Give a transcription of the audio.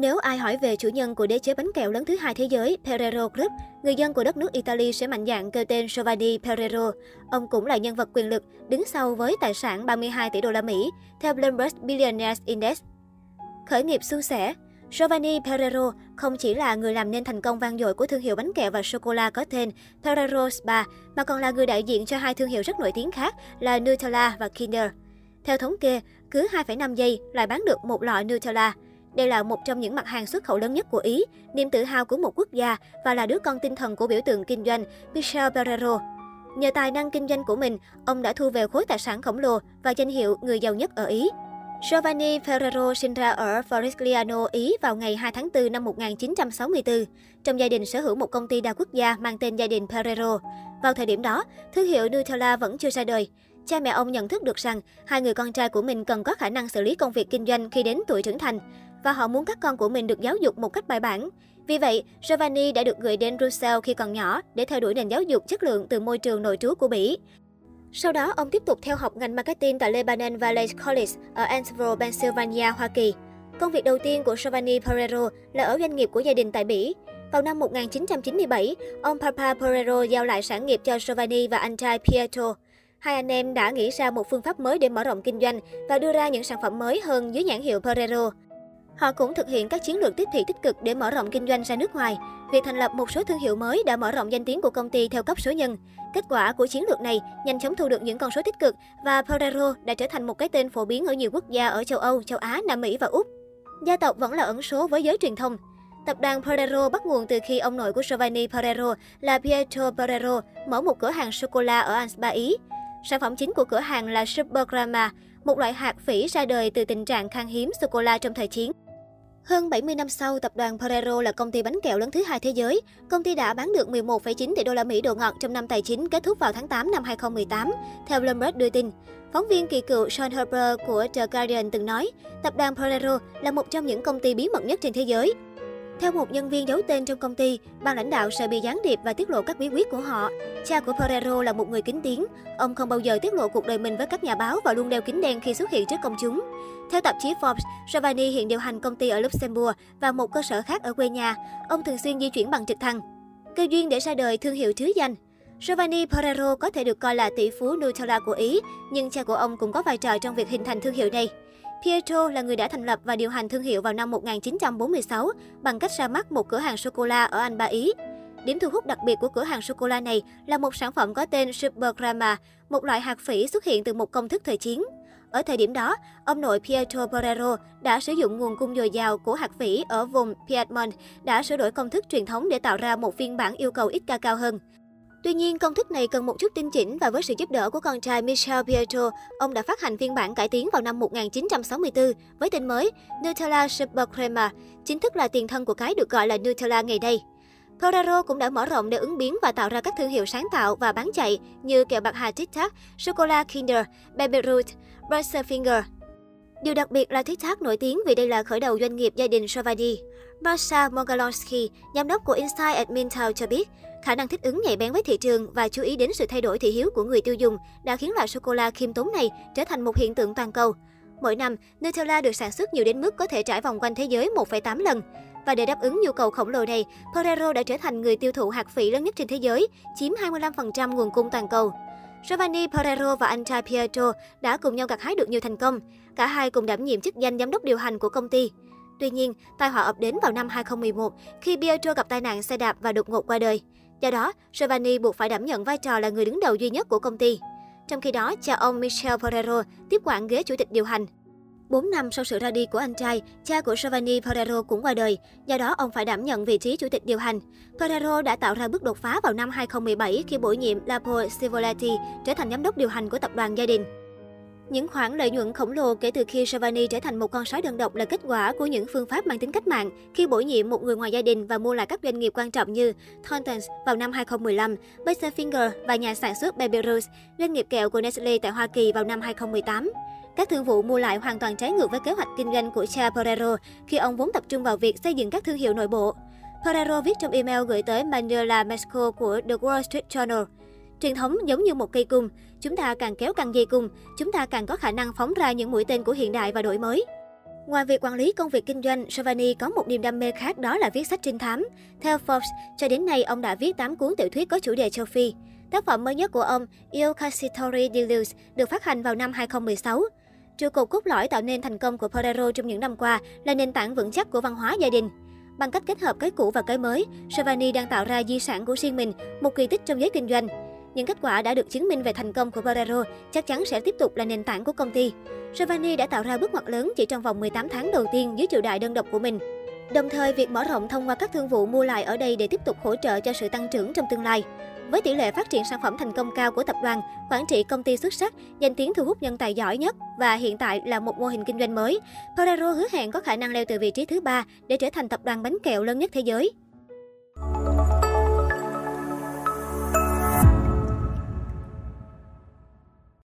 Nếu ai hỏi về chủ nhân của đế chế bánh kẹo lớn thứ hai thế giới, Ferrero Group, người dân của đất nước Italy sẽ mạnh dạn kêu tên Giovanni Ferrero. Ông cũng là nhân vật quyền lực, đứng sau với tài sản 32 tỷ đô la Mỹ, theo Bloomberg Billionaires Index. Khởi nghiệp suôn sẻ Giovanni Ferrero không chỉ là người làm nên thành công vang dội của thương hiệu bánh kẹo và sô-cô-la có tên Ferrero Spa, mà còn là người đại diện cho hai thương hiệu rất nổi tiếng khác là Nutella và Kinder. Theo thống kê, cứ 2,5 giây lại bán được một lọ Nutella. Đây là một trong những mặt hàng xuất khẩu lớn nhất của Ý, niềm tự hào của một quốc gia và là đứa con tinh thần của biểu tượng kinh doanh Michel Ferrero. Nhờ tài năng kinh doanh của mình, ông đã thu về khối tài sản khổng lồ và danh hiệu người giàu nhất ở Ý. Giovanni Ferrero sinh ra ở Forigliano, Ý vào ngày 2 tháng 4 năm 1964. Trong gia đình sở hữu một công ty đa quốc gia mang tên gia đình Ferrero. Vào thời điểm đó, thương hiệu Nutella vẫn chưa ra đời. Cha mẹ ông nhận thức được rằng hai người con trai của mình cần có khả năng xử lý công việc kinh doanh khi đến tuổi trưởng thành và họ muốn các con của mình được giáo dục một cách bài bản. Vì vậy, Giovanni đã được gửi đến Brussels khi còn nhỏ để theo đuổi nền giáo dục chất lượng từ môi trường nội trú của Bỉ. Sau đó, ông tiếp tục theo học ngành marketing tại Lebanon Valley College ở Annesville, Pennsylvania, Hoa Kỳ. Công việc đầu tiên của Giovanni Pereiro là ở doanh nghiệp của gia đình tại Bỉ. Vào năm 1997, ông Papa Pereiro giao lại sản nghiệp cho Giovanni và anh trai Pietro. Hai anh em đã nghĩ ra một phương pháp mới để mở rộng kinh doanh và đưa ra những sản phẩm mới hơn dưới nhãn hiệu Pereiro. Họ cũng thực hiện các chiến lược tiếp thị tích cực để mở rộng kinh doanh ra nước ngoài. Việc thành lập một số thương hiệu mới đã mở rộng danh tiếng của công ty theo cấp số nhân. Kết quả của chiến lược này nhanh chóng thu được những con số tích cực và Ferrero đã trở thành một cái tên phổ biến ở nhiều quốc gia ở châu Âu, châu Á, Nam Mỹ và Úc. Gia tộc vẫn là ẩn số với giới truyền thông. Tập đoàn Ferrero bắt nguồn từ khi ông nội của Giovanni Ferrero là Pietro Ferrero mở một cửa hàng sô-cô-la ở Ansba, Ý. Sản phẩm chính của cửa hàng là Supergrama, một loại hạt phỉ ra đời từ tình trạng khan hiếm sô-cô-la trong thời chiến. Hơn 70 năm sau, tập đoàn Ferrero là công ty bánh kẹo lớn thứ hai thế giới. Công ty đã bán được 11,9 tỷ đô la Mỹ đồ ngọt trong năm tài chính kết thúc vào tháng 8 năm 2018, theo Bloomberg đưa tin. Phóng viên kỳ cựu Sean Harper của The Guardian từng nói, tập đoàn Ferrero là một trong những công ty bí mật nhất trên thế giới. Theo một nhân viên giấu tên trong công ty, ban lãnh đạo sợ bị gián điệp và tiết lộ các bí quyết của họ. Cha của Ferrero là một người kính tiếng. Ông không bao giờ tiết lộ cuộc đời mình với các nhà báo và luôn đeo kính đen khi xuất hiện trước công chúng. Theo tạp chí Forbes, Giovanni hiện điều hành công ty ở Luxembourg và một cơ sở khác ở quê nhà. Ông thường xuyên di chuyển bằng trực thăng. Cơ duyên để ra đời thương hiệu thứ danh. Giovanni Ferrero có thể được coi là tỷ phú Nutella của Ý, nhưng cha của ông cũng có vai trò trong việc hình thành thương hiệu này. Pietro là người đã thành lập và điều hành thương hiệu vào năm 1946 bằng cách ra mắt một cửa hàng sô-cô-la ở Anh Ba Ý. Điểm thu hút đặc biệt của cửa hàng sô-cô-la này là một sản phẩm có tên Supergrama, một loại hạt phỉ xuất hiện từ một công thức thời chiến. Ở thời điểm đó, ông nội Pietro Ferrero đã sử dụng nguồn cung dồi dào của hạt phỉ ở vùng Piedmont đã sửa đổi công thức truyền thống để tạo ra một phiên bản yêu cầu ít ca cao hơn. Tuy nhiên, công thức này cần một chút tinh chỉnh và với sự giúp đỡ của con trai Michel Pietro, ông đã phát hành phiên bản cải tiến vào năm 1964 với tên mới Nutella Super Crema, chính thức là tiền thân của cái được gọi là Nutella ngày nay. Ferrero cũng đã mở rộng để ứng biến và tạo ra các thương hiệu sáng tạo và bán chạy như kẹo bạc hà Tic Tac, sô-cô-la Kinder, Baby Ruth, Butterfinger. Điều đặc biệt là TikTok nổi tiếng vì đây là khởi đầu doanh nghiệp gia đình Giovanni. Marsha Mogalowski, giám đốc của Insight Admin Town cho biết, khả năng thích ứng nhạy bén với thị trường và chú ý đến sự thay đổi thị hiếu của người tiêu dùng đã khiến loại sô-cô-la khiêm tốn này trở thành một hiện tượng toàn cầu. Mỗi năm, Nutella được sản xuất nhiều đến mức có thể trải vòng quanh thế giới 1,8 lần. Và để đáp ứng nhu cầu khổng lồ này, Ferrero đã trở thành người tiêu thụ hạt phỉ lớn nhất trên thế giới, chiếm 25% nguồn cung toàn cầu. Giovanni Pereiro và anh trai Pietro đã cùng nhau gặt hái được nhiều thành công. Cả hai cùng đảm nhiệm chức danh giám đốc điều hành của công ty. Tuy nhiên, tai họa ập đến vào năm 2011 khi Pietro gặp tai nạn xe đạp và đột ngột qua đời. Do đó, Giovanni buộc phải đảm nhận vai trò là người đứng đầu duy nhất của công ty. Trong khi đó, cha ông Michel Pereiro tiếp quản ghế chủ tịch điều hành. 4 năm sau sự ra đi của anh trai, cha của Giovanni Ferrero cũng qua đời, do đó ông phải đảm nhận vị trí chủ tịch điều hành. Ferrero đã tạo ra bước đột phá vào năm 2017 khi bổ nhiệm Lapo Civoletti trở thành giám đốc điều hành của tập đoàn gia đình. Những khoản lợi nhuận khổng lồ kể từ khi Giovanni trở thành một con sói đơn độc là kết quả của những phương pháp mang tính cách mạng khi bổ nhiệm một người ngoài gia đình và mua lại các doanh nghiệp quan trọng như Thorntons vào năm 2015, Butterfinger và nhà sản xuất Baby Ruth, doanh nghiệp kẹo của Nestle tại Hoa Kỳ vào năm 2018. Các thương vụ mua lại hoàn toàn trái ngược với kế hoạch kinh doanh của cha Ferrero khi ông vốn tập trung vào việc xây dựng các thương hiệu nội bộ. Ferrero viết trong email gửi tới Manuela Mesco của The Wall Street Journal. Truyền thống giống như một cây cung, chúng ta càng kéo căng dây cung, chúng ta càng có khả năng phóng ra những mũi tên của hiện đại và đổi mới. Ngoài việc quản lý công việc kinh doanh, Giovanni có một niềm đam mê khác đó là viết sách trinh thám. Theo Forbes, cho đến nay ông đã viết 8 cuốn tiểu thuyết có chủ đề châu Phi. Tác phẩm mới nhất của ông, Il Cassitori di Luz, được phát hành vào năm 2016. Trụ cột cốt lõi tạo nên thành công của Ferrero trong những năm qua là nền tảng vững chắc của văn hóa gia đình. Bằng cách kết hợp cái cũ và cái mới, Giovanni đang tạo ra di sản của riêng mình, một kỳ tích trong giới kinh doanh. Những kết quả đã được chứng minh về thành công của Ferrero chắc chắn sẽ tiếp tục là nền tảng của công ty. Giovanni đã tạo ra bước ngoặt lớn chỉ trong vòng 18 tháng đầu tiên dưới triều đại đơn độc của mình. Đồng thời, việc mở rộng thông qua các thương vụ mua lại ở đây để tiếp tục hỗ trợ cho sự tăng trưởng trong tương lai. Với tỷ lệ phát triển sản phẩm thành công cao của tập đoàn, quản trị công ty xuất sắc, danh tiếng thu hút nhân tài giỏi nhất và hiện tại là một mô hình kinh doanh mới, Ferrero hứa hẹn có khả năng leo từ vị trí thứ ba để trở thành tập đoàn bánh kẹo lớn nhất thế giới.